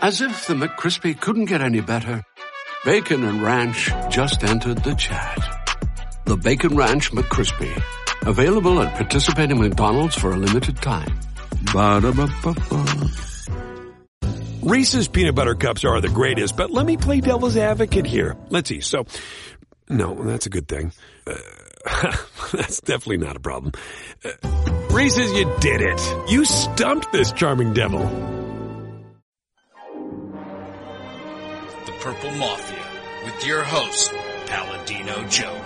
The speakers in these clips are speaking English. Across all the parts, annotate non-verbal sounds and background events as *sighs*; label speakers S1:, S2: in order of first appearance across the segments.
S1: As if the McCrispy couldn't get any better, Bacon and Ranch just entered the chat. The Bacon Ranch McCrispy, available at participating McDonald's for a limited time. Ba-da-ba-ba-ba.
S2: Reese's peanut butter cups are the greatest, but let me play devil's advocate here. Let's see. So, no, that's a good thing. Uh, *laughs* that's definitely not a problem. Uh, Reese's, you did it. You stumped this charming devil.
S3: Purple Mafia with your host, Paladino Joey.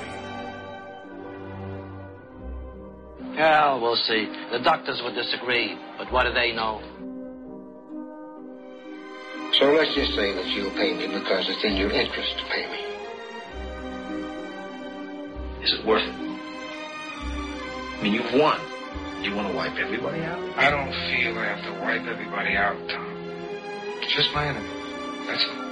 S4: Well, we'll see. The doctors would disagree, but what do they know?
S5: So let's just say that you'll pay me because it's in your interest to pay me.
S4: Is it worth it? I mean, you've won. You want to wipe everybody out?
S5: I don't feel I have to wipe everybody out, Tom. It's just my enemy. That's all.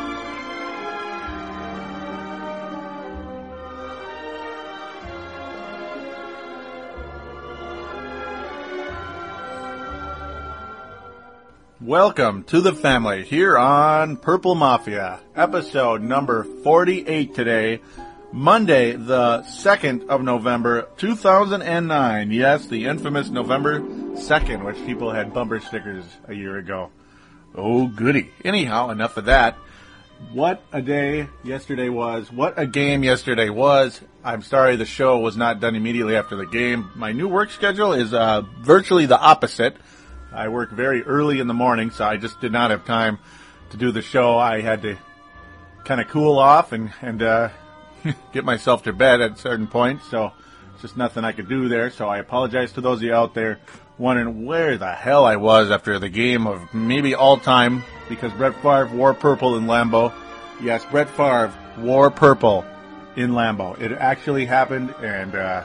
S6: Welcome to the family here on Purple Mafia, episode number 48 today, Monday, the 2nd of November, 2009. Yes, the infamous November 2nd, which people had bumper stickers a year ago. Oh, goody. Anyhow, enough of that. What a day yesterday was. What a game yesterday was. I'm sorry the show was not done immediately after the game. My new work schedule is uh, virtually the opposite. I work very early in the morning, so I just did not have time to do the show. I had to kind of cool off and and uh, *laughs* get myself to bed at certain points. So it's just nothing I could do there. So I apologize to those of you out there wondering where the hell I was after the game of maybe all time because Brett Favre wore purple in Lambeau. Yes, Brett Favre wore purple in Lambeau. It actually happened, and. Uh,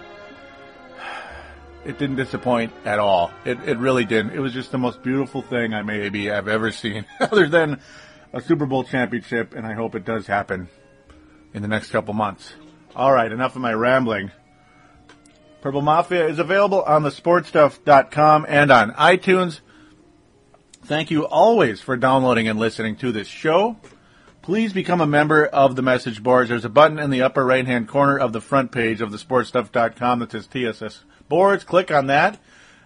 S6: it didn't disappoint at all. It, it really didn't. It was just the most beautiful thing I maybe have ever seen, *laughs* other than a Super Bowl championship, and I hope it does happen in the next couple months. All right, enough of my rambling. Purple Mafia is available on the sportstuff.com and on iTunes. Thank you always for downloading and listening to this show. Please become a member of the message boards. There's a button in the upper right hand corner of the front page of the sportstuff.com that says TSS boards. Click on that,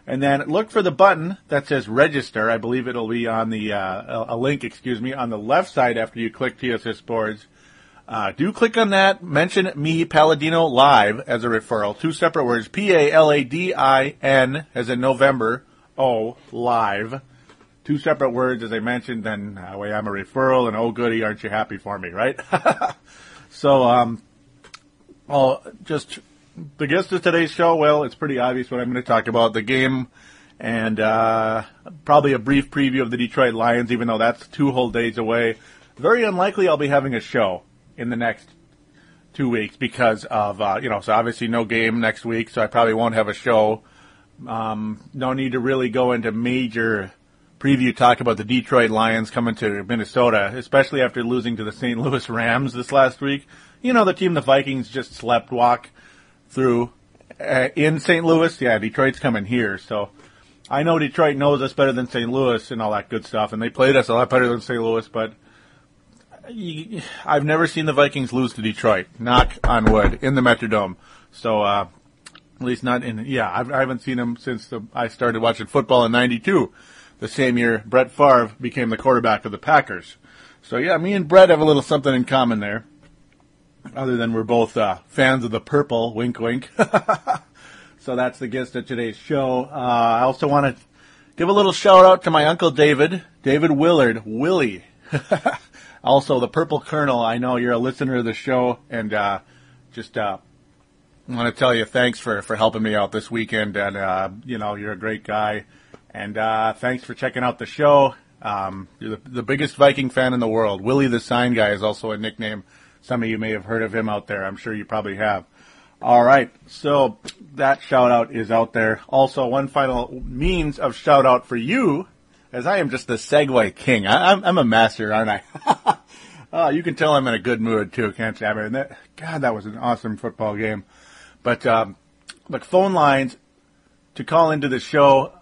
S6: and then look for the button that says register. I believe it'll be on the uh, a link, excuse me, on the left side after you click TSS boards. Uh, do click on that. Mention me, Paladino, live as a referral. Two separate words: P A L A D I N as in November. O live. Two separate words, as I mentioned. Then uh, I'm a referral, and oh goody, aren't you happy for me, right? *laughs* so, um, I'll just the guest of today's show, well, it's pretty obvious what I'm going to talk about the game and uh, probably a brief preview of the Detroit Lions, even though that's two whole days away. Very unlikely I'll be having a show in the next two weeks because of, uh, you know, so obviously no game next week, so I probably won't have a show. Um, no need to really go into major preview talk about the Detroit Lions coming to Minnesota, especially after losing to the St. Louis *laughs* Rams this last week. You know, the team the Vikings just slept walk through uh, in St. Louis. Yeah, Detroit's coming here, so I know Detroit knows us better than St. Louis and all that good stuff, and they played us a lot better than St. Louis. But I've never seen the Vikings lose to Detroit. Knock on wood in the Metrodome. So uh, at least not in. Yeah, I've, I haven't seen them since the, I started watching football in '92, the same year Brett Favre became the quarterback of the Packers. So yeah, me and Brett have a little something in common there other than we're both uh, fans of the purple. Wink, wink. *laughs* so that's the guest of today's show. Uh, I also want to give a little shout out to my uncle David, David Willard, Willie. *laughs* also, the Purple Colonel. I know you're a listener of the show, and uh, just uh, want to tell you thanks for for helping me out this weekend. And uh, you know, you're a great guy, and uh, thanks for checking out the show. Um, you're the, the biggest Viking fan in the world. Willie the Sign Guy is also a nickname some of you may have heard of him out there. I'm sure you probably have. All right. So that shout out is out there. Also, one final means of shout out for you, as I am just the segue king. I, I'm, I'm a master, aren't I? oh, *laughs* you can tell I'm in a good mood too, can't you? I mean, that, God, that was an awesome football game. But um, phone lines to call into the show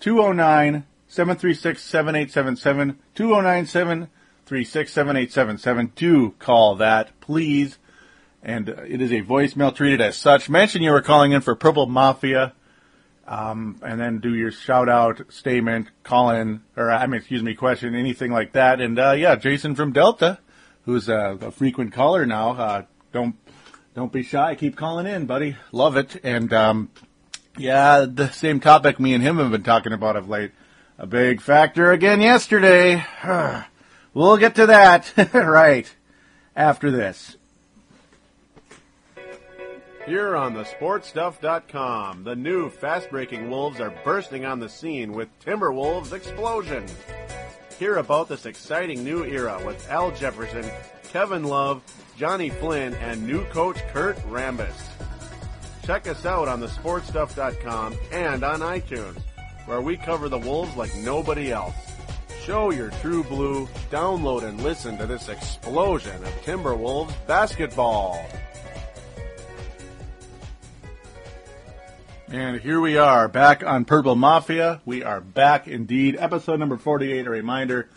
S6: 209 736 7877 209 736 7877. Do call that, please. And uh, it is a voicemail treated as such. Mention you were calling in for Purple Mafia um, and then do your shout out statement, call in, or I mean, excuse me, question, anything like that. And uh, yeah, Jason from Delta, who's a, a frequent caller now, uh, don't don't be shy, keep calling in, buddy. Love it. And um, yeah, the same topic me and him have been talking about of late. A big factor again yesterday. *sighs* we'll get to that *laughs* right after this. Here on the sportstuff.com, the new fast breaking wolves are bursting on the scene with Timberwolves Explosion. Hear about this exciting new era with Al Jefferson, Kevin Love, Johnny Flynn, and new coach Kurt Rambis. Check us out on the sportstuff.com and on iTunes, where we cover the Wolves like nobody else. Show your true blue, download and listen to this explosion of Timberwolves basketball. And here we are back on Purple Mafia. We are back indeed. Episode number 48, a reminder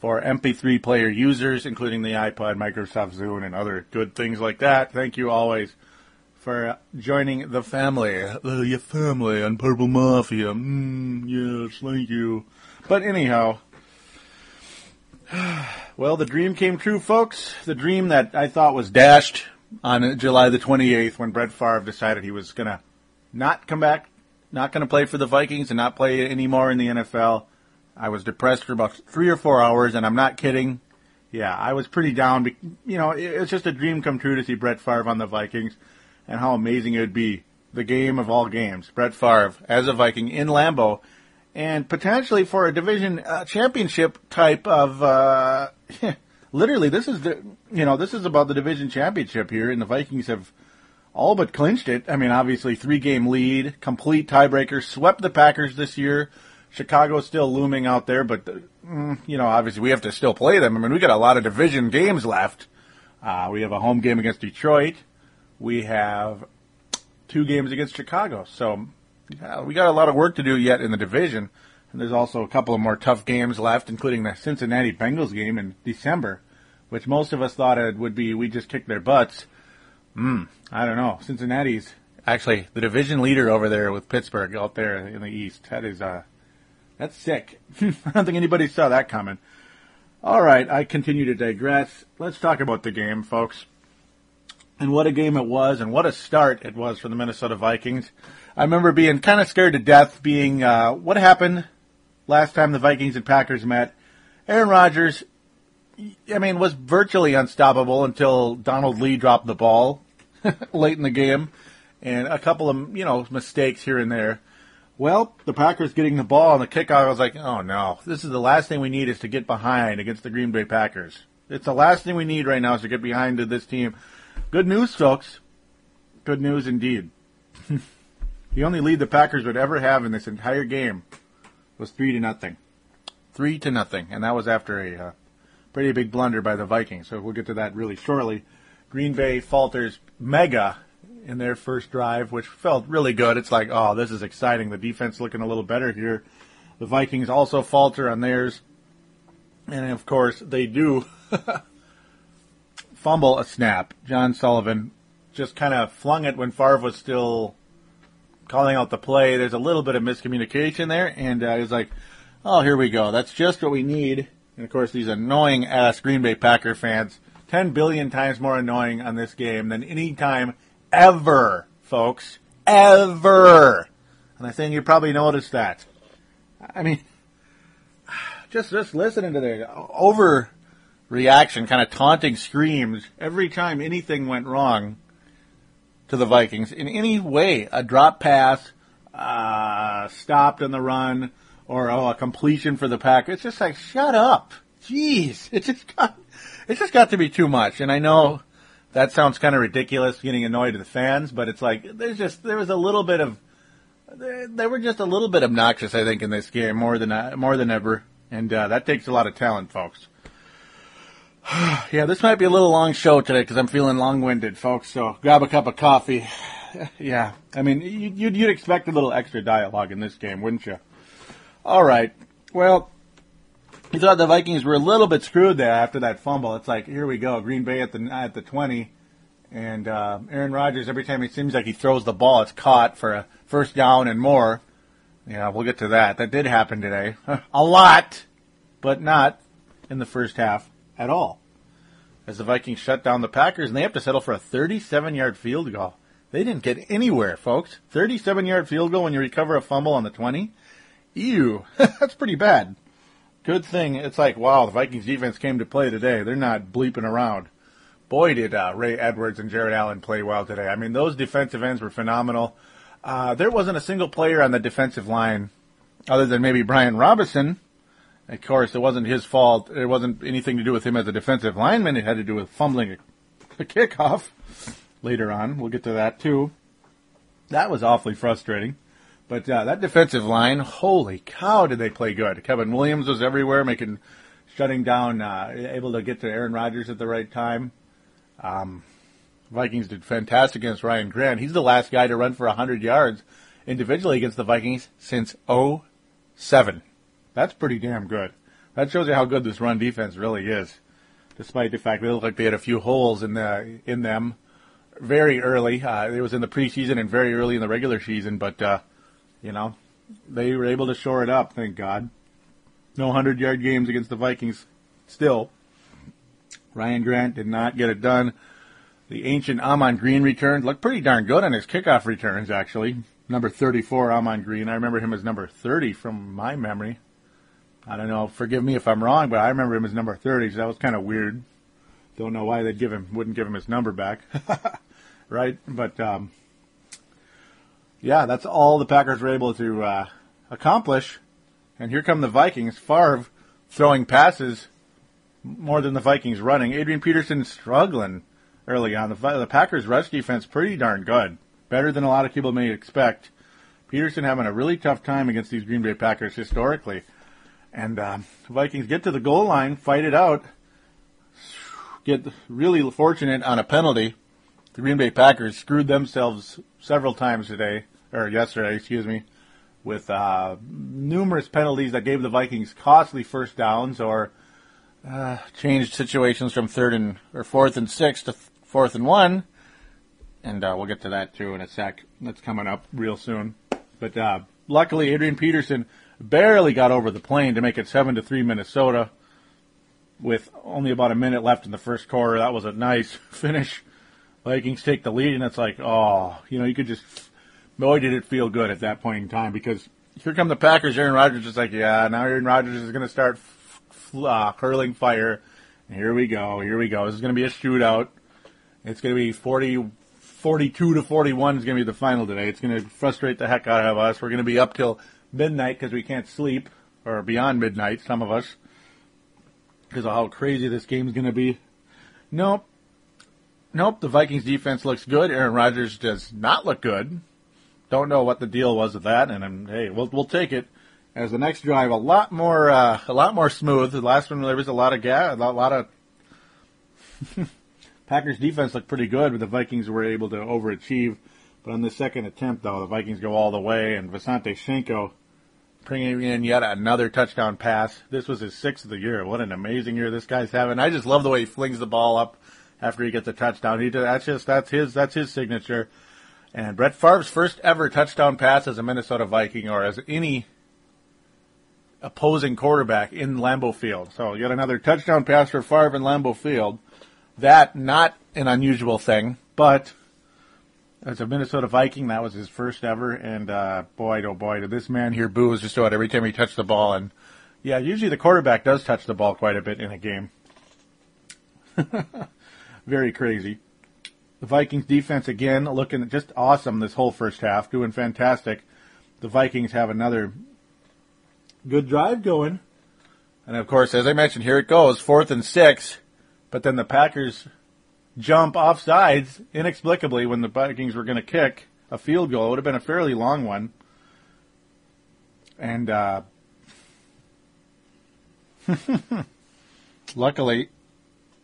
S6: for MP3 player users, including the iPod, Microsoft Zune, and other good things like that. Thank you always for joining the family. Your family on Purple Mafia. Mm, yes, thank you. But anyhow, *sighs* well, the dream came true, folks. The dream that I thought was dashed on July the 28th when Brett Favre decided he was going to not come back, not going to play for the Vikings and not play anymore in the NFL. I was depressed for about three or four hours, and I'm not kidding. Yeah, I was pretty down. You know, it's just a dream come true to see Brett Favre on the Vikings, and how amazing it would be. The game of all games, Brett Favre as a Viking in Lambeau, and potentially for a division uh, championship type of. Uh, *laughs* literally, this is the you know this is about the division championship here, and the Vikings have all but clinched it. I mean, obviously, three game lead, complete tiebreaker, swept the Packers this year. Chicago's still looming out there, but, mm, you know, obviously we have to still play them. I mean, we got a lot of division games left. Uh, we have a home game against Detroit. We have two games against Chicago. So, yeah, we got a lot of work to do yet in the division. And there's also a couple of more tough games left, including the Cincinnati Bengals game in December, which most of us thought it would be we just kicked their butts. Hmm. I don't know. Cincinnati's actually the division leader over there with Pittsburgh out there in the East. That is uh, that's sick. *laughs* I don't think anybody saw that coming. All right, I continue to digress. Let's talk about the game, folks. And what a game it was, and what a start it was for the Minnesota Vikings. I remember being kind of scared to death, being uh, what happened last time the Vikings and Packers met. Aaron Rodgers, I mean, was virtually unstoppable until Donald Lee dropped the ball *laughs* late in the game, and a couple of you know mistakes here and there. Well, the Packers getting the ball on the kickoff, I was like, oh no, this is the last thing we need is to get behind against the Green Bay Packers. It's the last thing we need right now is to get behind to this team. Good news, folks. Good news indeed. *laughs* the only lead the Packers would ever have in this entire game was three to nothing. Three to nothing, and that was after a uh, pretty big blunder by the Vikings. So we'll get to that really shortly. Green Bay falters mega in their first drive, which felt really good. It's like, oh, this is exciting. The defense looking a little better here. The Vikings also falter on theirs. And of course, they do *laughs* fumble a snap. John Sullivan just kind of flung it when Favre was still calling out the play. There's a little bit of miscommunication there, and uh, he's like, "Oh, here we go. That's just what we need." And of course, these annoying ass Green Bay Packer fans 10 billion times more annoying on this game than any time ever, folks. Ever. And I think you probably noticed that. I mean, *sighs* just just listening to their overreaction, kind of taunting screams every time anything went wrong to the Vikings in any way, a drop pass, uh, stopped in the run, or oh, a completion for the pack. It's just like, shut up. Jeez. *laughs* It just got, it just got to be too much. And I know that sounds kind of ridiculous, getting annoyed at the fans, but it's like there's just there was a little bit of they, they were just a little bit obnoxious, I think, in this game more than uh, more than ever, and uh, that takes a lot of talent, folks. *sighs* yeah, this might be a little long show today because I'm feeling long-winded, folks. So grab a cup of coffee. *sighs* yeah, I mean, you'd, you'd expect a little extra dialogue in this game, wouldn't you? All right. Well, you thought the Vikings were a little bit screwed there after that fumble. It's like, here we go, Green Bay at the at the 20, and uh, Aaron Rodgers. Every time it seems like he throws the ball, it's caught for a first down and more. Yeah, we'll get to that. That did happen today, *laughs* a lot, but not in the first half at all. As the Vikings shut down the Packers, and they have to settle for a 37-yard field goal. They didn't get anywhere, folks. 37-yard field goal when you recover a fumble on the 20. Ew, *laughs* that's pretty bad. Good thing it's like, wow, the Vikings defense came to play today. They're not bleeping around. Boy, did uh, Ray Edwards and Jared Allen play well today. I mean, those defensive ends were phenomenal. Uh, there wasn't a single player on the defensive line other than maybe Brian Robinson. Of course, it wasn't his fault. It wasn't anything to do with him as a defensive lineman. It had to do with fumbling a, kickoff later on. We'll get to that too. That was awfully frustrating. But uh, that defensive line, holy cow, did they play good? Kevin Williams was everywhere, making, shutting down, uh, able to get to Aaron Rodgers at the right time. Um, Vikings did fantastic against Ryan Grant. He's the last guy to run for 100 yards individually against the Vikings since 07. That's pretty damn good. That shows you how good this run defense really is, despite the fact they look like they had a few holes in the in them very early. Uh, it was in the preseason and very early in the regular season, but uh, you know they were able to shore it up. Thank God. No hundred yard games against the Vikings. Still, Ryan Grant did not get it done. The ancient Ahman Green returns looked pretty darn good on his kickoff returns, actually. Number 34, Ahman Green. I remember him as number 30 from my memory. I don't know. Forgive me if I'm wrong, but I remember him as number 30, so that was kind of weird. Don't know why they'd give him, wouldn't give him his number back. *laughs* right? But, um, yeah, that's all the Packers were able to, uh, accomplish. And here come the Vikings. Favre throwing passes more than the Vikings running. Adrian Peterson struggling early on. The, the Packers' rush defense pretty darn good, better than a lot of people may expect. Peterson having a really tough time against these Green Bay Packers historically, and uh, Vikings get to the goal line, fight it out, get really fortunate on a penalty. The Green Bay Packers screwed themselves several times today, or yesterday, excuse me, with uh, numerous penalties that gave the Vikings costly first downs or uh, changed situations from third and or fourth and six to fourth and one, and uh, we'll get to that too in a sec. That's coming up real soon. But uh, luckily, Adrian Peterson barely got over the plane to make it seven to three Minnesota, with only about a minute left in the first quarter. That was a nice *laughs* finish. Vikings take the lead, and it's like, oh, you know, you could just, boy, did it feel good at that point in time because here come the Packers. Aaron Rodgers is like, yeah, now Aaron Rodgers is going to start uh, hurling fire. Here we go. Here we go. This is going to be a shootout. It's going to be 40, 42 to 41 is going to be the final today. It's going to frustrate the heck out of us. We're going to be up till midnight because we can't sleep, or beyond midnight, some of us, because of how crazy this game is going to be. Nope. Nope, the Vikings defense looks good. Aaron Rodgers does not look good. Don't know what the deal was with that, and um, hey, we'll we'll take it. As the next drive, a lot more, uh, a lot more smooth. The last one there was a lot of gas, a lot, lot of *laughs* Packers defense looked pretty good, but the Vikings were able to overachieve. But on the second attempt, though, the Vikings go all the way, and Visanthe Shiancoe bringing in yet another touchdown pass. This was his sixth of the year. What an amazing year this guy's having! I just love the way he flings the ball up after he gets a touchdown. He that's just that's his that's his signature. And Brett Favre's first ever touchdown pass as a Minnesota Viking or as any opposing quarterback in Lambeau Field. So yet another touchdown pass for Favre in Lambeau Field. That not an unusual thing, but as a Minnesota Viking, that was his first ever. And uh, boy, oh boy, did this man here boo just about every time he touched the ball. And yeah, usually the quarterback does touch the ball quite a bit in a game. *laughs* Very crazy. The Vikings defense again looking just awesome this whole first half, doing fantastic. The Vikings have another good drive going. And of course, as I mentioned, here it goes, fourth and six. But then the Packers jump off sides inexplicably when the Vikings were going to kick a field goal. It would have been a fairly long one. And uh, *laughs* luckily,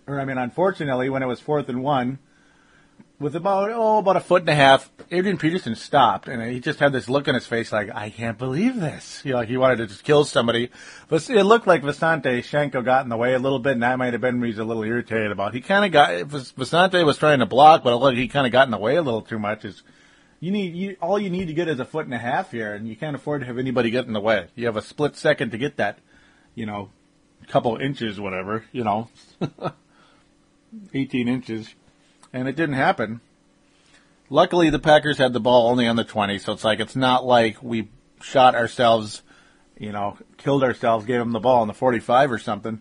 S6: or I mean, unfortunately, when it was fourth and one, with about oh about a foot and a half, Adrian Peterson stopped, and he just had this look on his face like I can't believe this. You know, he wanted to just kill somebody. But it looked like Visanthe Shiancoe got in the way a little bit, and that might have been what he's a little irritated about. He kind of got Visanthe was trying to block, but look, he kind of got in the way a little too much. Is you need you, all you need to get is a foot and a half here, and you can't afford to have anybody get in the way. You have a split second to get that, you know, couple inches, whatever, you know, *laughs* eighteen inches and it didn't happen. Luckily, the Packers had the ball only on the 20, so it's like it's not like we shot ourselves, you know, killed ourselves, gave them the ball on the 45 or something.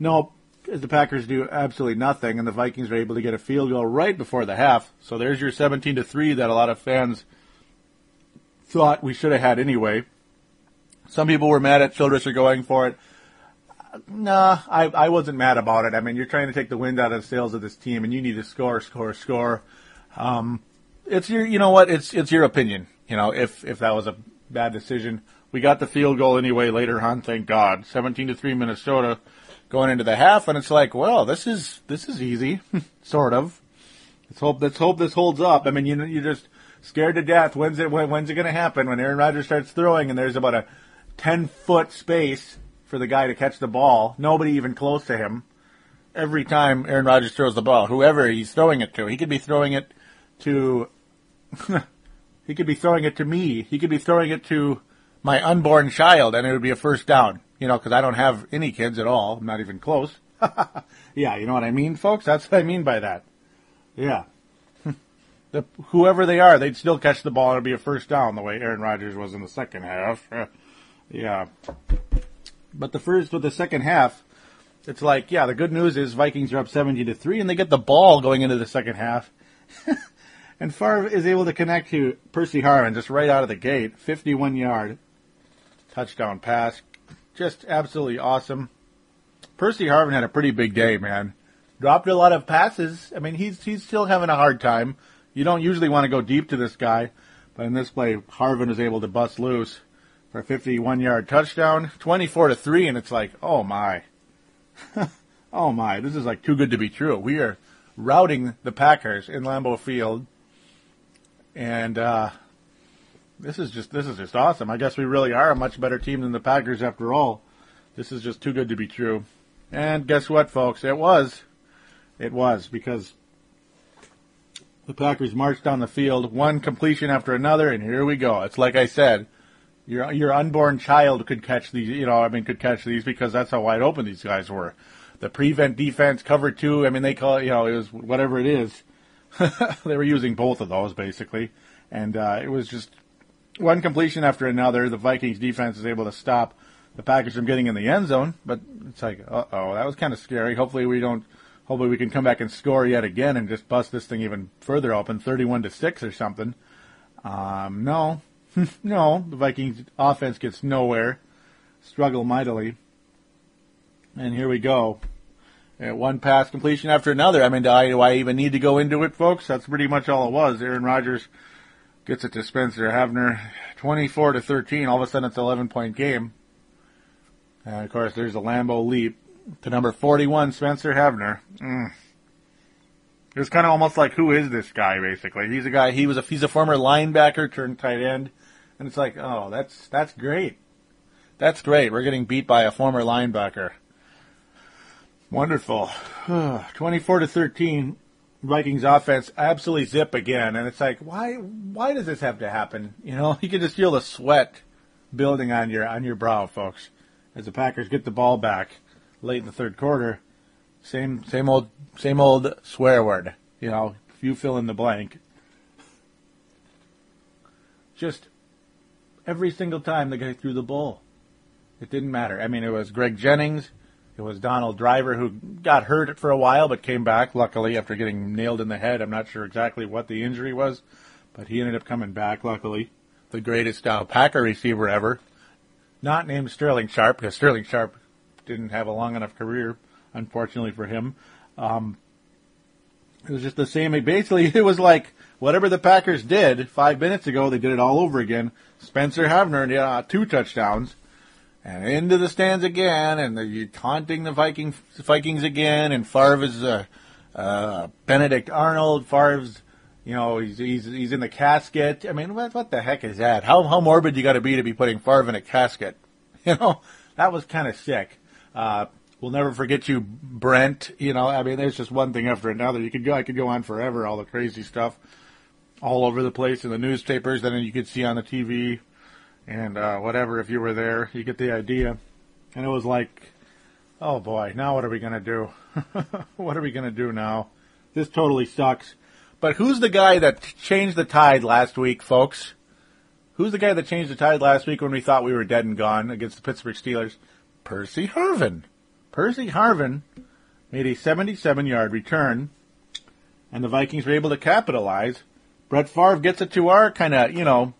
S6: No, the Packers do absolutely nothing, and the Vikings are able to get a field goal right before the half. So there's your 17 to three that a lot of fans thought we should have had anyway. Some people were mad at Childress for going for it. Nah, I, I wasn't mad about it. I mean, you're trying to take the wind out of the sails of this team, and you need to score, score, score. Um, it's your, you know what? It's it's your opinion. You know, if if that was a bad decision, we got the field goal anyway later on. Thank God, 17 to three Minnesota going into the half, and it's like, well, this is this is easy, *laughs* sort of. Let's hope let's hope this holds up. I mean, you you're just scared to death. When's it when, when's it going to happen? When Aaron Rodgers starts throwing, and there's about a 10 foot space for the guy to catch the ball. Nobody even close to him. Every time Aaron Rodgers throws the ball, whoever he's throwing it to, he could be throwing it to. *laughs* he could be throwing it to me. He could be throwing it to my unborn child, and it would be a first down. You know, because I don't have any kids at all. I'm not even close. *laughs* yeah, you know what I mean, folks? That's what I mean by that. Yeah. *laughs* the, whoever they are, they'd still catch the ball and it'd be a first down the way Aaron Rodgers was in the second half. yeah. But the first with the second half, it's like, yeah, the good news is Vikings are up 70 to 3 and they get the ball going into the second half. *laughs* and Favre is able to connect to Percy Harvin just right out of the gate, 51 yard touchdown pass. Just absolutely awesome. Percy Harvin had a pretty big day, man. Dropped a lot of passes. I mean, he's he's still having a hard time. You don't usually want to go deep to this guy, but in this play, Harvin is able to bust loose for a 51 yard touchdown, 24 to 3, and it's like, oh my. *laughs* oh my, this is like too good to be true. We are routing the Packers in Lambeau Field. And, uh, this is just, this is just awesome. I guess we really are a much better team than the Packers after all. This is just too good to be true. And guess what, folks? It was. It was because the Packers marched down the field, one completion after another, and here we go. It's like I said, your your unborn child could catch these. You know, I mean, could catch these because that's how wide open these guys were. The prevent defense, cover two. I mean, they call it. You know, it was whatever it is. *laughs* they were using both of those basically, and uh, it was just one completion after another. The Vikings defense was able to stop the Packers from getting in the end zone, but it's like, uh oh, that was kind of scary. Hopefully we don't. Hopefully we can come back and score yet again and just bust this thing even further open, thirty-one to six or something. Um, no, *laughs* no, the Vikings offense gets nowhere. Struggle mightily. And here we go. At one pass completion after another. I mean, do I, do I even need to go into it, folks? That's pretty much all it was. Aaron Rodgers gets it to Spencer Havner, 24 to 13. All of a sudden, it's an 11 point game. And of course, there's a Lambeau leap to number 41, Spencer Havner. Mm. It was kind of almost like, who is this guy? Basically, he's a guy. He was a he's a former linebacker turned tight end. And it's like, oh, that's that's great. That's great. We're getting beat by a former linebacker. Wonderful. *sighs* 24 to 13. Vikings offense absolutely zip again, and it's like, why? Why does this have to happen? You know, *laughs* you can just feel the sweat building on your on your brow, folks, as the Packers get the ball back late in the third quarter. Same same old same old swear word. You know, you fill in the blank. Just every single time the guy threw the ball. It didn't matter. I mean, it was Greg Jennings. It was Donald Driver who got hurt for a while but came back, luckily, after getting nailed in the head. I'm not sure exactly what the injury was, but he ended up coming back, luckily. The greatest Packer receiver ever. Not named Sterling Sharpe, because Sterling Sharpe didn't have a long enough career, unfortunately for him. Um, It was just the same. Basically, *laughs* it was like whatever the Packers did five minutes ago, they did it all over again. Spencer Havner, yeah, two touchdowns. And into the stands again, and they're taunting the Viking, Vikings again, and Favre is uh, uh, Benedict Arnold. Favre's, you know, he's, he's he's in the casket. I mean, what what the heck is that? How how morbid you got to be to be putting Favre in a casket? *laughs* You know, that was kind of sick. Uh, we'll never forget you, Brent. You know, I mean, there's just one thing after another. You could go, I could go on forever. All the crazy stuff, all over the place in the newspapers. Then you could see on the TV, and uh, whatever. If you were there, you get the idea. And it was like, oh boy, now what are we gonna do? *laughs* what are we gonna do now? This totally sucks. But who's the guy that changed the tide last week, folks? Who's the guy that changed the tide last week when we thought we were dead and gone against the Pittsburgh Steelers? Percy Harvin. Percy Harvin made a 77 yard return, and the Vikings were able to capitalize. Brett Favre gets it to our kind of, you know,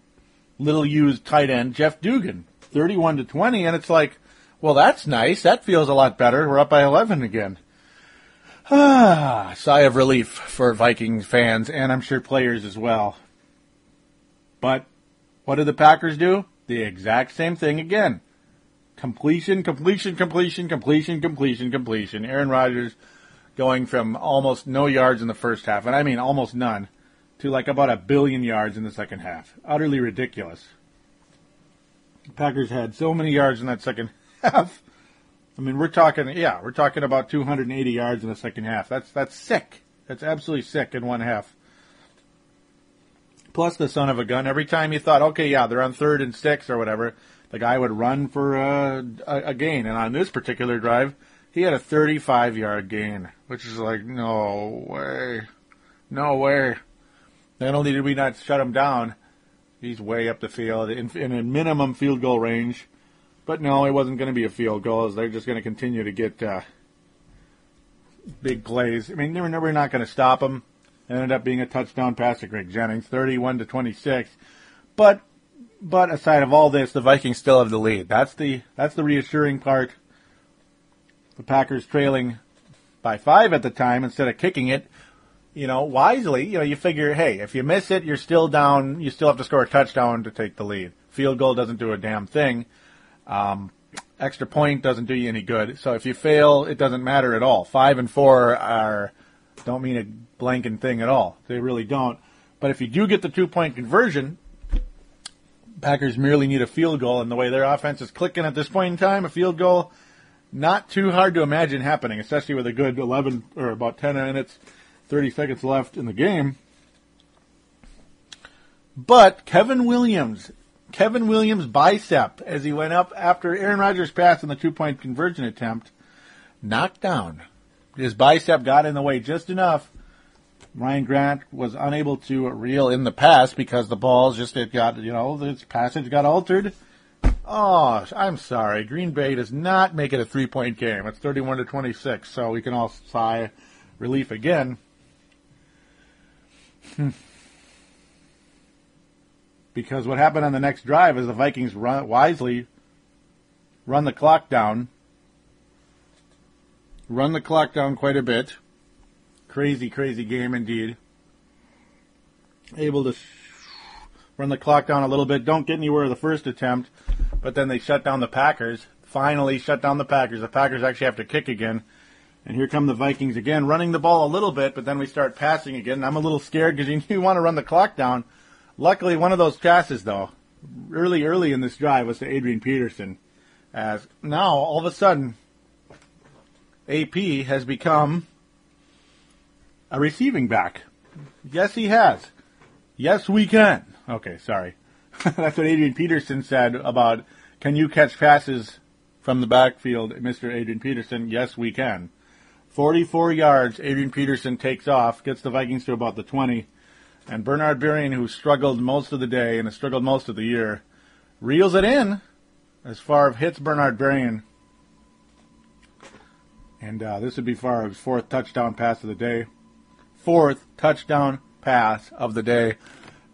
S6: little used tight end, Jeff Dugan, 31 to 20, and it's like, well, that's nice. That feels a lot better. We're up by 11 again. Ah, *sighs* sigh of relief for Vikings fans, and I'm sure players as well. But what did the Packers do? The exact same thing again. Completion, completion, completion, completion, completion, completion. Aaron Rodgers going from almost no yards in the first half, and I mean almost none, to like about a billion yards in the second half. Utterly ridiculous. The Packers had so many yards in that second *laughs* half. I mean, we're talking, yeah, we're talking about 280 yards in the second half. That's that's sick. That's absolutely sick in one half. Plus the son of a gun. Every time you thought, okay, yeah, they're on third and six or whatever, the guy would run for a, a, a gain. And on this particular drive, he had a 35 yard gain, which is like, no way. No way. Not only did we not shut him down, he's way up the field in, in a minimum field goal range. But no, it wasn't going to be a field goal. They're just going to continue to get uh, big plays. I mean, we're never not going to stop him. It ended up being a touchdown pass to Greg Jennings, 31 to 26. But but aside of all this, the Vikings still have the lead. That's the that's the reassuring part. The Packers trailing by five at the time instead of kicking it. You know, wisely, you know, you figure, hey, if you miss it, you're still down. You still have to score a touchdown to take the lead. Field goal doesn't do a damn thing. Um, extra point doesn't do you any good. So if you fail, it doesn't matter at all. Five and four are don't mean a blanking thing at all. They really don't. But if you do get the two point conversion, Packers merely need a field goal, and the way their offense is clicking at this point in time, a field goal, not too hard to imagine happening, especially with a good 11 or about 10 minutes, 30 seconds left in the game. But Kevin Williams, Kevin Williams' bicep as he went up after Aaron Rodgers' pass on the two point conversion attempt, knocked down. His bicep got in the way just enough. Ryan Grant was unable to reel in the pass because the balls just it got you know the passage got altered. Oh, I'm sorry. Green Bay does not make it a three point game. It's 31 to 26, so we can all sigh relief again. *laughs* Because what happened on the next drive is the Vikings run, wisely run the clock down, run the clock down quite a bit. Crazy, crazy game indeed. Able to run the clock down a little bit. Don't get anywhere the first attempt, but then they shut down the Packers. Finally, shut down the Packers. The Packers actually have to kick again. And here come the Vikings again, running the ball a little bit, but then we start passing again. I'm a little scared because you, *laughs* you want to run the clock down. Luckily, one of those passes, though, early, early in this drive was to Adrian Peterson. As now, all of a sudden, AP has become a receiving back. Yes, he has. Yes, we can. Okay, sorry. *laughs* That's what Adrian Peterson said about can you catch passes from the backfield, Mr. Adrian Peterson? Yes, we can. 44 yards, Adrian Peterson takes off, gets the Vikings to about the 20, and Bernard Berrian, who struggled most of the day and has struggled most of the year, reels it in as Favre hits Bernard Berrian. And uh, this would be Favre's fourth touchdown pass of the day fourth touchdown pass of the day,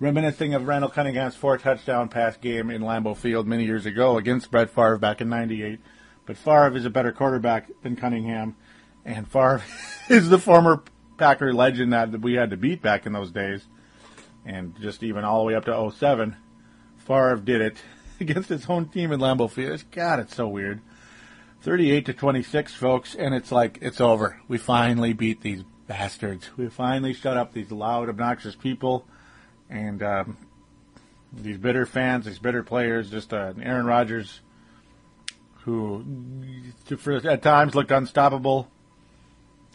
S6: reminiscing of Randall Cunningham's four touchdown pass game in Lambeau Field many years ago against Brett Favre back in '98. But Favre is a better quarterback than Cunningham, and Favre *laughs* is the former Packer legend that we had to beat back in those days, and just even all the way up to 07, Favre did it *laughs* against his own team in Lambeau Field. God, it's so weird. 38 to 26, folks, and it's like it's over. We finally beat these bastards. We finally shut up these loud, obnoxious people, and um, these bitter fans, these bitter players. Just uh, Aaron Rodgers, who at times looked unstoppable.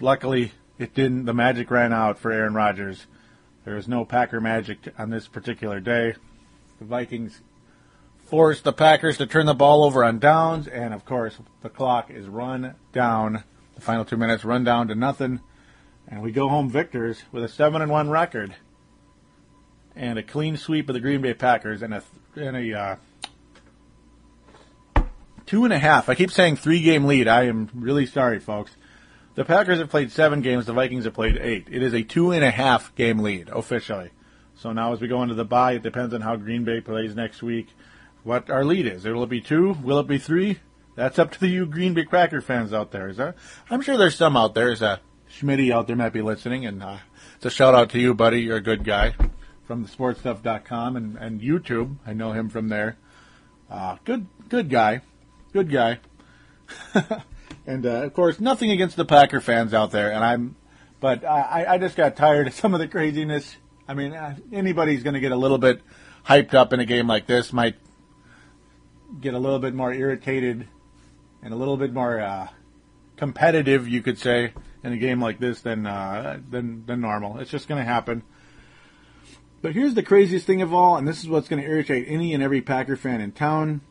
S6: Luckily, it didn't. The magic ran out for Aaron Rodgers. There was no Packer magic on this particular day. The Vikings forced the Packers to turn the ball over on downs, and of course, the clock is run down. The final two minutes run down to nothing, and we go home victors with a seven and one record and a clean sweep of the Green Bay Packers and a and a uh, two and a half. I keep saying three game lead. I am really sorry, folks. The Packers have played seven games. The Vikings have played eight. It is a two and a half game lead officially. So now, as we go into the bye, it depends on how Green Bay plays next week what our lead is. Will it be two? Will it be three? That's up to you Green Bay Cracker fans out there. Is there? I'm sure there's some out there. There's a Schmitty out there might be listening, and uh, it's a shout out to you, buddy. You're a good guy from the and, and YouTube. I know him from there. Uh, good, good guy, good guy. *laughs* and uh, of course, nothing against the Packer fans out there. And I'm, but I, I just got tired of *laughs* some of the craziness. I mean, uh, anybody's going to get a little bit hyped up in a game like this. Might get a little bit more irritated and a little bit more uh, competitive, you could say, in a game like this than uh, than than normal. It's just going to happen. But here's the craziest thing of all, and this is what's going to irritate any and every Packer fan in town.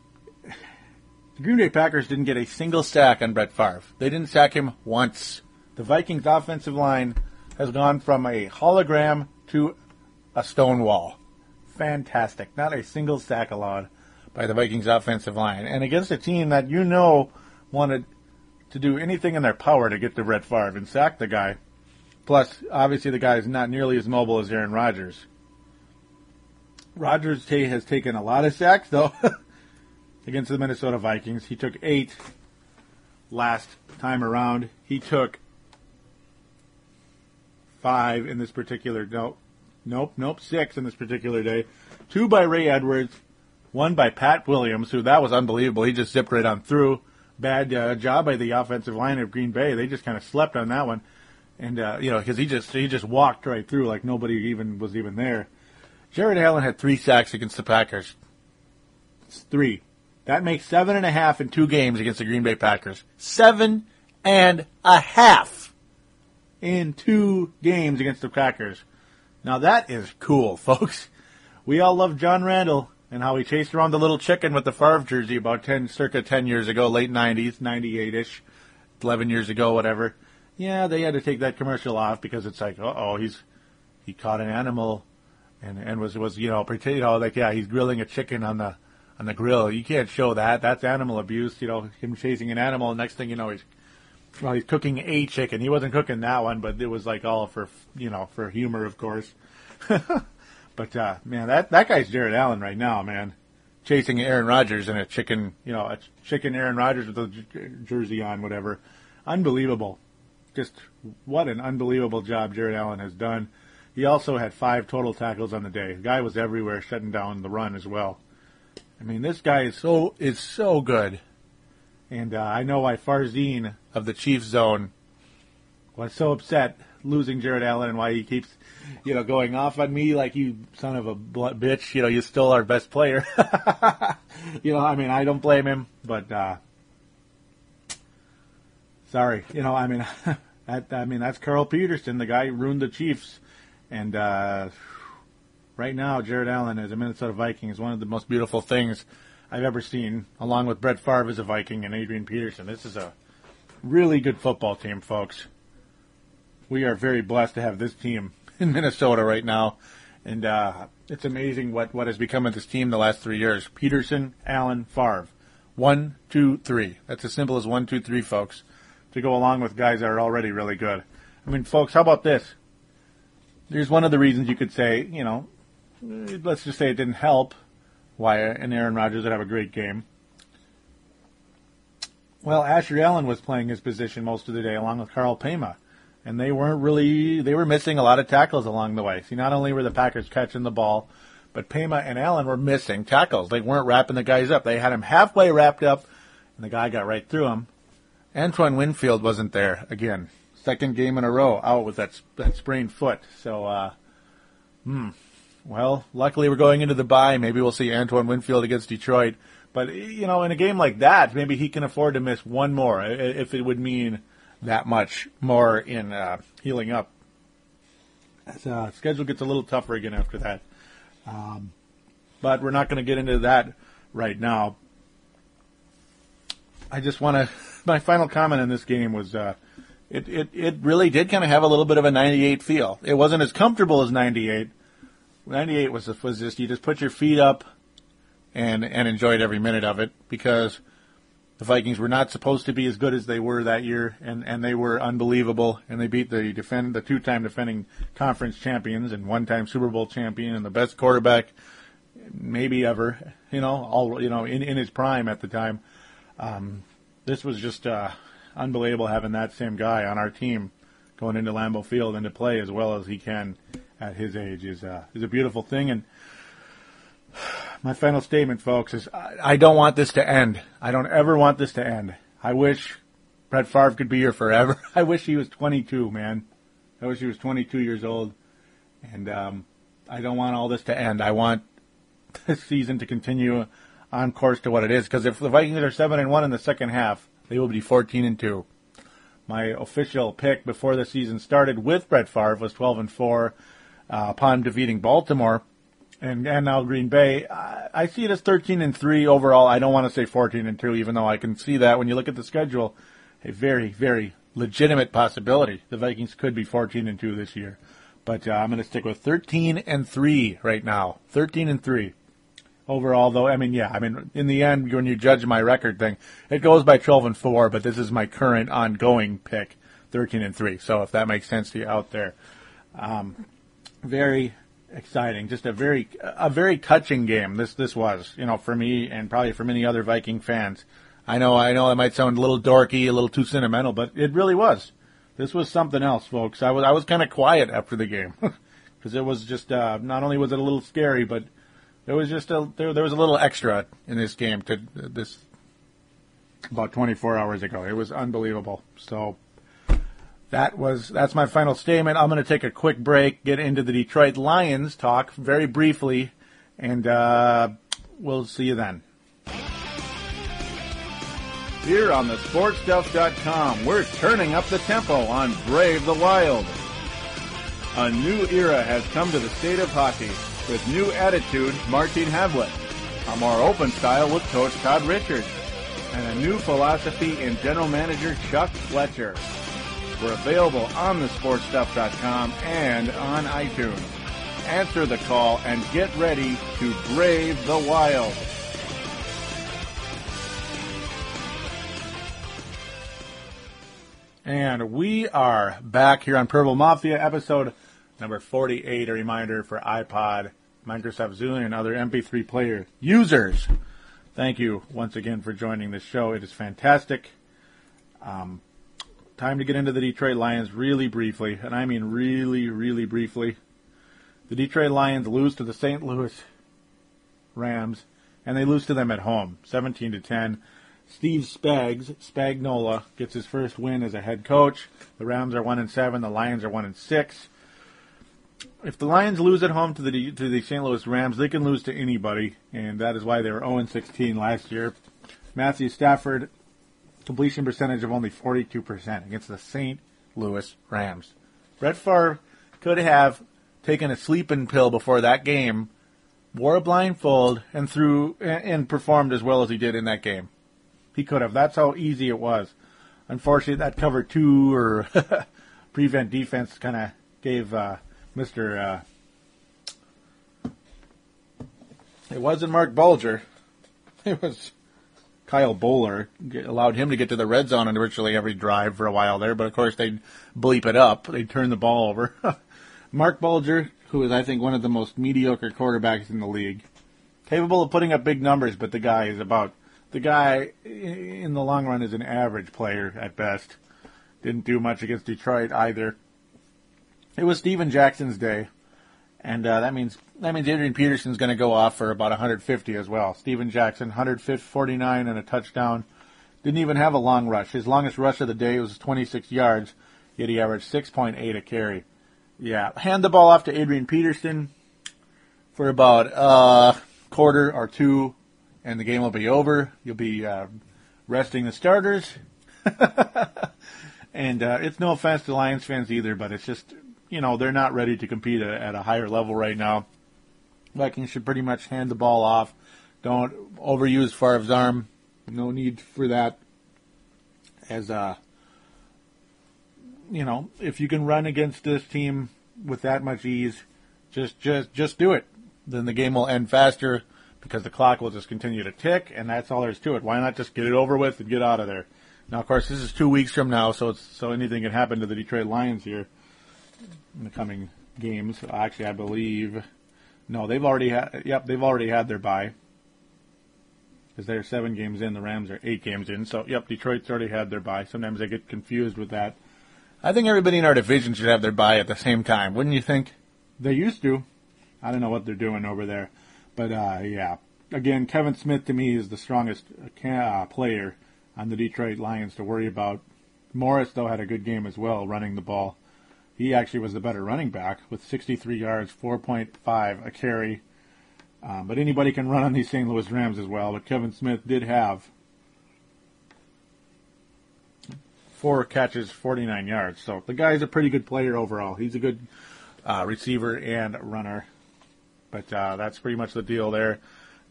S6: The Green Bay Packers didn't get a single sack on Brett Favre. They didn't sack him once. The Vikings offensive line has gone from a hologram to a stone wall. Fantastic. Not a single sack allowed by the Vikings offensive line. And against a team that you know wanted to do anything in their power to get to Brett Favre and sack the guy. Plus, obviously, the guy is not nearly as mobile as Aaron Rodgers. Rodgers has taken a lot of sacks, though, *laughs* against the Minnesota Vikings. He took eight last time around. He took five in this particular. Nope, nope, nope, six in this particular day. Two by Ray Edwards, one by Pat Williams, who that was unbelievable. He just zipped right on through. Bad uh, job by the offensive line of Green Bay. They just kind of slept on that one, and uh, you know because he just he just walked right through like nobody even was even there. Jared Allen had three sacks against the Packers. It's three. That makes seven and a half in two games against the Green Bay Packers. Seven and a half in two games against the Packers. Now that is cool, *laughs* folks. We all love John Randle and how he chased around the little chicken with the Favre jersey about 10, circa 10 years ago, late 90s, 98-ish, 11 years ago, whatever. Yeah, they had to take that commercial off because it's like, oh, he's, he caught an animal and, and was, was, you know, pretend, you know, like, yeah, he's grilling a chicken on the, on the grill. You can't show that. That's animal abuse, you know, him chasing an animal. Next thing you know, he's, well, he's cooking a chicken. He wasn't cooking that one, but it was like all for, you know, for humor, of course. *laughs* But uh, man, that that guy's Jared Allen right now, man, chasing Aaron Rodgers in a chicken, you know, a chicken Aaron Rodgers with a jersey on, whatever. Unbelievable. Just what an unbelievable job Jared Allen has done. He also had five total tackles on the day. The guy was everywhere, shutting down the run as well. I mean, this guy is so is so good, and uh, I know why Farzine of the Chiefs zone was so upset losing Jared Allen and why he keeps you know, going off on me like you son of a bitch. You know, you still our best player. *laughs* you know, I mean, I don't blame him, but uh, sorry. You know, I mean, *laughs* that I mean that's Carl Peterson, the guy who ruined the Chiefs, and uh, right now Jared Allen as a Minnesota Viking is one of the most beautiful things I've ever seen, along with Brett Favre as a Viking and Adrian Peterson. This is a really good football team, folks. We are very blessed to have this team *laughs* in Minnesota right now, and uh, it's amazing what what has become of this team the last three years. Peterson, Allen, Favre, one, two, three. That's as simple as one, two, three, folks. To go along with guys that are already really good. I mean, folks, how about this? There's one of the reasons you could say, you know, let's just say it didn't help why an Aaron Rodgers would have a great game. Well, Asher Allen was playing his position most of the day along with Karl Paymah and they weren't really they were missing a lot of tackles along the way. See, not only were the Packers catching the ball, but Pema and Allen were missing tackles. They weren't wrapping the guys up. They had him halfway wrapped up, and the guy got right through him. Antoine Winfield wasn't there again. Second game in a row out with that that sprained foot. So, uh, hmm. Well, luckily we're going into the bye. Maybe we'll see Antoine Winfield against Detroit. But you know, in a game like that, maybe he can afford to miss one more if it would mean that much more in uh, healing up. As, uh, schedule gets a little tougher again after that. Um, but we're not going to get into that right now. I just want to. *laughs* My final comment on this game was uh, it, it, it really did kind of have a little bit of a 98 feel. It wasn't as comfortable as 98. 98 was, was just, you just put your feet up and, and enjoyed every minute of it because the Vikings were not supposed to be as good as they were that year, and, and they were unbelievable. And they beat the defend the two-time defending conference champions and one-time Super Bowl champion and the best quarterback maybe ever. You know, all you know in in his prime at the time. Um, this was just uh, unbelievable having that same guy on our team going into Lambeau Field and to play as well as he can at his age is uh, is a beautiful thing. And my final statement, folks, is I, I don't want this to end. I don't ever want this to end. I wish Brett Favre could be here forever. *laughs* I wish he was 22, man. I wish he was 22 years old. And um, I don't want all this to end. I want this season to continue on course to what it is. Because if the Vikings are seven and one in the second half, they will be 14 and two. My official pick before the season started with Brett Favre was 12 and four uh, upon defeating Baltimore and and now Green Bay. I, I see it as 13 and three overall. I don't want to say 14 and two, even though I can see that when you look at the schedule, a very very legitimate possibility. The Vikings could be 14 and two this year, but uh, I'm going to stick with 13 and three right now. 13 and three overall, though. I mean, yeah, I mean, in the end, when you judge my record thing, it goes by 12 and four, but this is my current ongoing pick, 13 and three. So if that makes sense to you out there, um, very exciting. Just a very a very touching game. This this was, you know, for me and probably for many other Viking fans. I know I know it might sound a little dorky, a little too sentimental, but it really was. This was something else, folks. I was I was kind of quiet after the game *laughs* because it was just uh, not only was it a little scary, but there was just a there, there was a little extra in this game to this about 24 hours ago. It was unbelievable. So that was that's my final statement. I'm going to take a quick break, get into the Detroit Lions talk very briefly, and uh, we'll see you then. Here on the sportstuff.com, we're turning up the tempo on Brave the Wild. A new era has come to the state of hockey with new attitude Martin Havlat, a more open style with coach Todd Richards, and a new philosophy in general manager Chuck Fletcher. We're available on thesportstuff.com and on iTunes. Answer the call and get ready to brave the wild. And we are back here on Purple Mafia, episode number 48. A reminder for iPod, Microsoft Zune, and other MP3 player users. Thank you once again for joining the show. It is fantastic. Um, time to get into the Detroit Lions really briefly, and I mean really, really briefly. The Detroit Lions lose to the St. Louis Rams, and they lose to them at home, 17 to 10. Steve Spags, Spagnuolo, gets his first win as a head coach. The Rams are one and seven. The Lions are one and six. If the Lions lose at home to the to the St. Louis Rams, they can lose to anybody, and that is why they were 0 16 last year. Matthew Stafford completion percentage of only 42% against the St. Louis Rams. Brett Favre could have taken a sleeping pill before that game, wore a blindfold, and threw and performed as well as he did in that game. He could have. That's how easy it was. Unfortunately, that cover two or *laughs* prevent defense kind of gave uh, Mister. Uh, it wasn't Marc Bulger. *laughs* It was Kyle Boller allowed him to get to the red zone on virtually every drive for a while there, but of course they'd bleep it up. They'd turn the ball over. *laughs* Marc Bulger, who is I think one of the most mediocre quarterbacks in the league, capable of putting up big numbers, but the guy is about the guy in the long run is an average player at best. didn't do much against Detroit either. It was Steven Jackson's day, and uh, that means that means Adrian Peterson's going to go off for about 150 as well. Steven Jackson 149 and a touchdown. Didn't even have a long rush. His longest rush of the day was 26 yards, yet he averaged 6.8 a carry. Yeah, hand the ball off to Adrian Peterson for about a uh, quarter or two, and the game will be over. You'll be uh, resting the starters. *laughs* and uh, it's no offense to Lions fans either, but it's just you know they're not ready to compete at a higher level right now. Vikings should pretty much hand the ball off. Don't overuse Favre's arm. No need for that. As uh, you know, if you can run against this team with that much ease, just just just do it. Then the game will end faster because the clock will just continue to tick, and that's all there is to it. Why not just get it over with and get out of there? Now, of course, this is two weeks from now, so so anything can happen to the Detroit Lions here in the coming games. Actually, I believe no, they've already had. Yep, they've already had their bye because they're seven games in. The Rams are eight games in. So, yep, Detroit's already had their bye. Sometimes I get confused with that. I think everybody in our division should have their bye at the same time, wouldn't you think? They used to. I don't know what they're doing over there, but uh, yeah. Again, Kevin Smith to me is the strongest uh, player on the Detroit Lions to worry about. Morris though had a good game as well, running the ball. He actually was the better running back with 63 yards, 4.5 a carry. Um, but anybody can run on these St. Louis Rams as well. But Kevin Smith did have four catches, 49 yards. So the guy's a pretty good player overall. He's a good uh, receiver and runner. But uh, that's pretty much the deal there.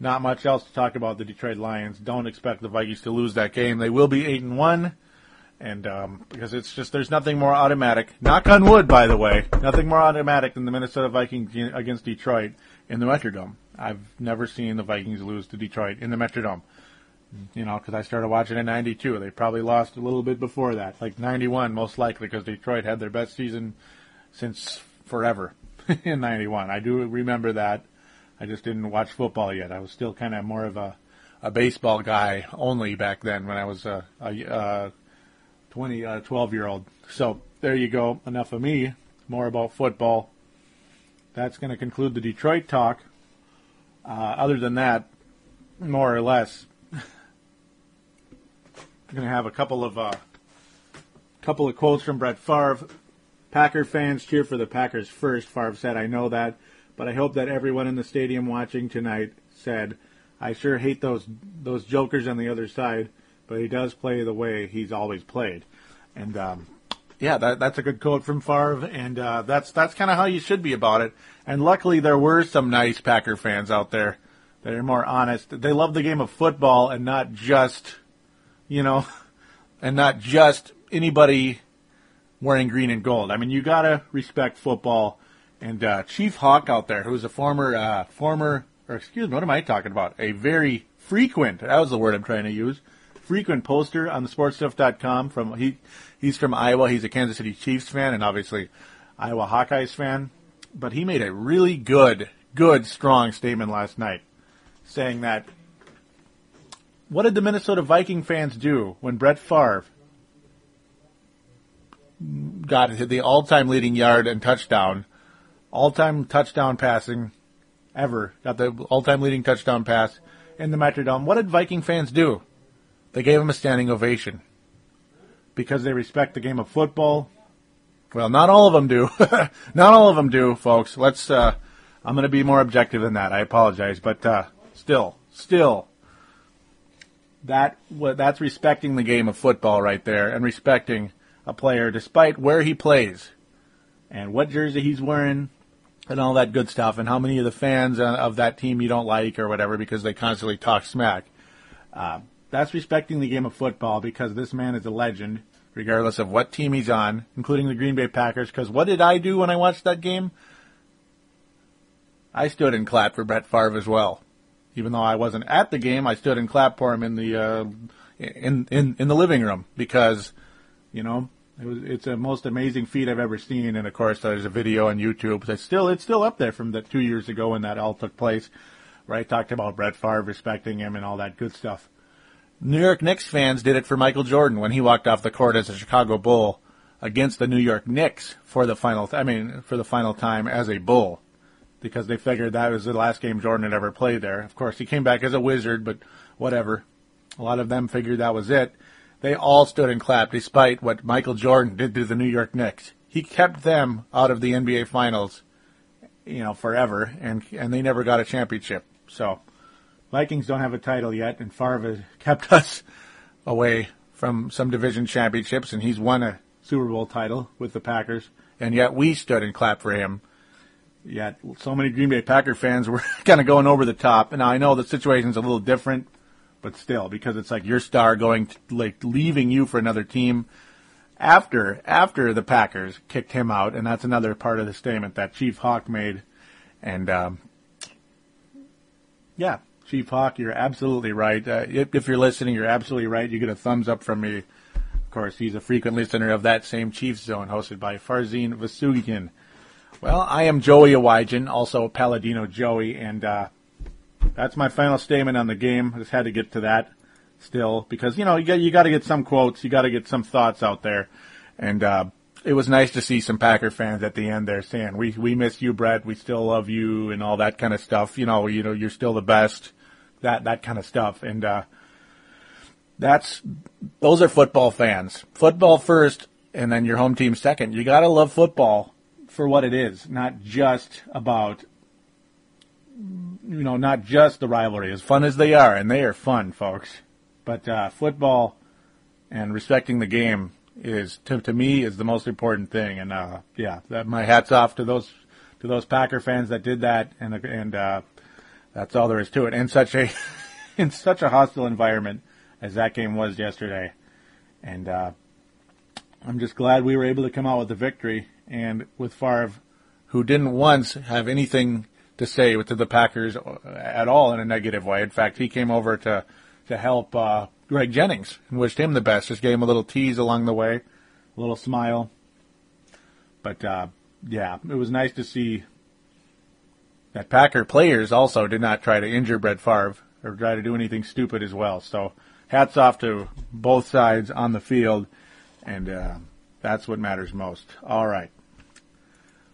S6: Not much else to talk about the Detroit Lions. Don't expect the Vikings to lose that game. They will be eight and one and um, because it's just there's nothing more automatic. Knock on wood, by the way, nothing more automatic than the Minnesota Vikings against Detroit in the Metrodome. I've never seen the Vikings lose to Detroit in the Metrodome. You know, because I started watching in '92. They probably lost a little bit before that, like '91, most likely, because Detroit had their best season since forever *laughs* in '91. I do remember that. I just didn't watch football yet. I was still kind of more of a a baseball guy only back then when I was a, a, a 20, uh, 12 year old. So there you go. Enough of me. More about football. That's going to conclude the Detroit talk. Uh, other than that, more or less, I'm going to have a couple of uh, couple of quotes from Brett Favre. Packer fans cheer for the Packers first. Favre said, "I know that, but I hope that everyone in the stadium watching tonight said, I sure hate those those jokers on the other side." But he does play the way he's always played. And um, yeah, that, that's a good quote from Favre, and uh, that's that's kind of how you should be about it. And luckily, there were some nice Packer fans out there that are more honest. They love the game of football and not just, you know, *laughs* and not just anybody wearing green and gold. I mean, you gotta respect football. And uh, Chief Hawk out there, who's a former uh, former, or excuse me, what am I talking about? A very frequent. That was the word I'm trying to use frequent poster on the sportstuff.com from he he's from Iowa. He's a Kansas City Chiefs fan and obviously Iowa Hawkeyes fan. But he made a really good, good, strong statement last night saying that what did the Minnesota Viking fans do when Brett Favre got the all-time leading yard and touchdown, all-time touchdown passing ever, got the all-time leading touchdown pass in the Metrodome. What did Viking fans do? They gave him a standing ovation because they respect the game of football. Well, not all of them do. *laughs* not all of them do, folks. Let's. Uh, I'm going to be more objective than that. I apologize, but uh, still, still, that that's respecting the game of football right there, and respecting a player despite where he plays, and what jersey he's wearing, and all that good stuff, and how many of the fans uh, of that team you don't like or whatever because they constantly talk smack. Uh, that's respecting the game of football because this man is a legend, regardless of what team he's on, including the Green Bay Packers. Because what did I do when I watched that game? I stood and clapped for Brett Favre as well. Even though I wasn't at the game, I stood and clapped for him in the uh, in in in the living room because, you know, it was it's a most amazing feat I've ever seen. And of course, there's a video on YouTube that's still it's still up there from the two years ago when that all took place, where I talked about Brett Favre respecting him and all that good stuff. New York Knicks fans did it for Michael Jordan when he walked off the court as a Chicago Bull against the New York Knicks for the final. I mean, for the final time as a Bull, because they figured that was the last game Jordan had ever played there. Of course, he came back as a Wizard, but whatever. A lot of them figured that was it. They all stood and clapped, despite what Michael Jordan did to the New York Knicks. He kept them out of the NBA Finals, you know, forever, and and they never got a championship. So Vikings don't have a title yet, and Favre kept *laughs* us away from some division championships, and he's won a Super Bowl title with the Packers, and yet we stood and clapped for him. Yet so many Green Bay Packer fans were *laughs* kind of going over the top. And I know the situation's a little different, but still, because it's like your star going to, like leaving you for another team after after the Packers kicked him out, and that's another part of the statement that Chief Hawk made. And um, yeah, Chief Hawk, you're absolutely right. Uh, if, if, you're listening, you're absolutely right. You get a thumbs up from me. Of course, he's a frequent listener of that same Chiefs Zone, hosted by Farzin Vasugian. Well, I am Joey Awajan, also a Paladino Joey, and uh, that's my final statement on the game. I just had to get to that still because you know you got you got to get some quotes, you got to get some thoughts out there, and uh, it was nice to see some Packer fans at the end there saying we we miss you, Brett, we still love you, and all that kind of stuff. You know, you know, you're still the best that that kind of stuff. And uh, that's those are football fans. Football first, and then your home team second. You got to love football for what it is, not just about you know, not just the rivalry. As fun as they are, and they are fun, folks. But uh, football and respecting the game is to to me is the most important thing. And uh, yeah, that, my hats off to those to those Packer fans that did that, and and uh, that's all there is to it. In such a *laughs* in such a hostile environment as that game was yesterday, and uh, I'm just glad we were able to come out with the victory. And with Favre, who didn't once have anything to say to the Packers at all in a negative way. In fact, he came over to to help uh, Greg Jennings and wished him the best. Just gave him a little tease along the way, a little smile. But uh, yeah, it was nice to see that Packer players also did not try to injure Brett Favre or try to do anything stupid as well. So hats off to both sides on the field, and uh, that's what matters most. All right.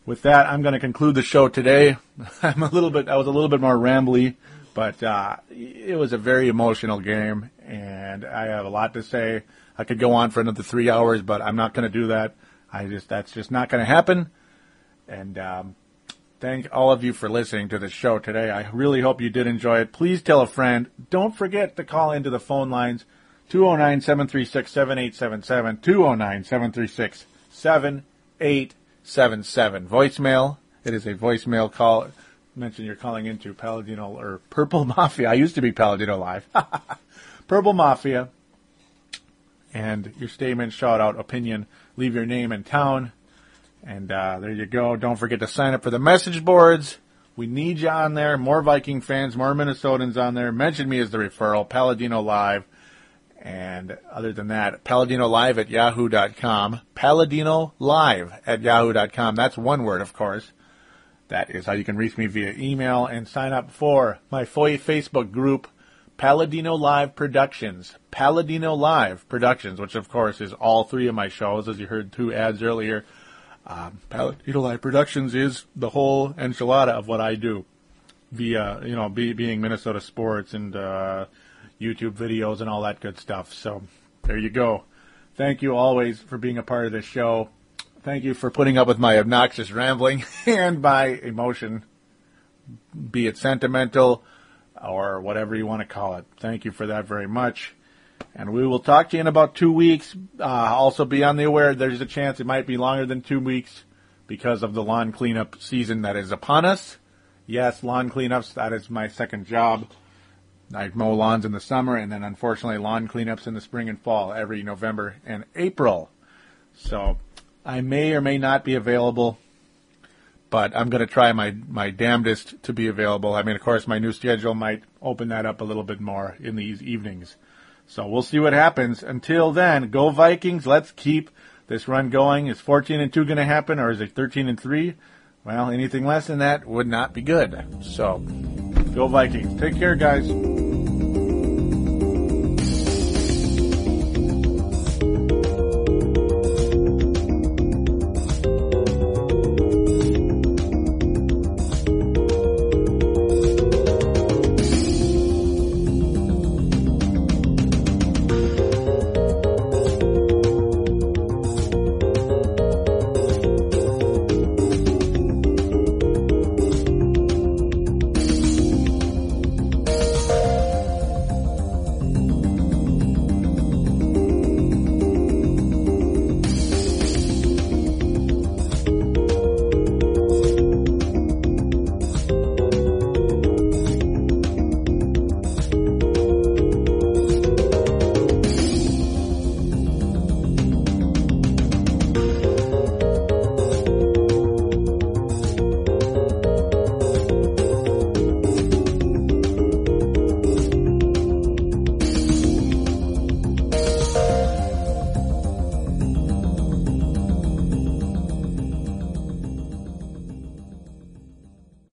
S6: With that, I'm going to conclude the show today. *laughs* I'm a little bit, I was a little bit more rambly, but uh, it was a very emotional game, and I have a lot to say. I could go on for another three hours, but I'm not going to do that. I just that's just not going to happen. And um, thank all of you for listening to the show today. I really hope you did enjoy it. Please tell a friend. Don't forget to call into the phone lines 209 736 7877. 209 736 7877. Voicemail. It is a voicemail call. Mention you're calling into Paladino or Purple *laughs* Mafia. I used to be Paladino Live. *laughs* Purple Mafia. And your statement, shout out, opinion, leave your name and town and uh, there you go. Don't forget to sign up for the message boards. We need you on there. More Viking fans, more Minnesotans on there. Mention me as the referral, Paladino Live. And other than that, Paladino Live at yahoo.com. Paladino Live at yahoo.com. That's one word, of course. That is how you can reach me via email and sign up for my Facebook group, Paladino Live Productions. Paladino Live Productions, which of course is all three of my shows, as you heard two ads earlier. Um, Paladino Live Productions is the whole enchilada of what I do via, you know, be, being Minnesota sports and uh, YouTube videos and all that good stuff. So there you go. Thank you always for being a part of this show. Thank you for putting up with my obnoxious rambling *laughs* and my emotion, be it sentimental or whatever you want to call it. Thank you for that very much. And we will talk to you in about two weeks. Uh, also, be on the aware there's a chance it might be longer than two weeks because of the lawn cleanup season that is upon us. Yes, lawn cleanups, that is my second job. I mow lawns in the summer and then unfortunately lawn cleanups in the spring and fall every November and April. So I may or may not be available, but I'm going to try my, my damnedest to be available. I mean, of course, my new schedule might open that up a little bit more in these evenings. So we'll see what happens. Until then, go Vikings. Let's keep this run going. Is 14 and 2 going to happen or is it 13 and 3? Well, anything less than that would not be good. So go Vikings. Take care, guys.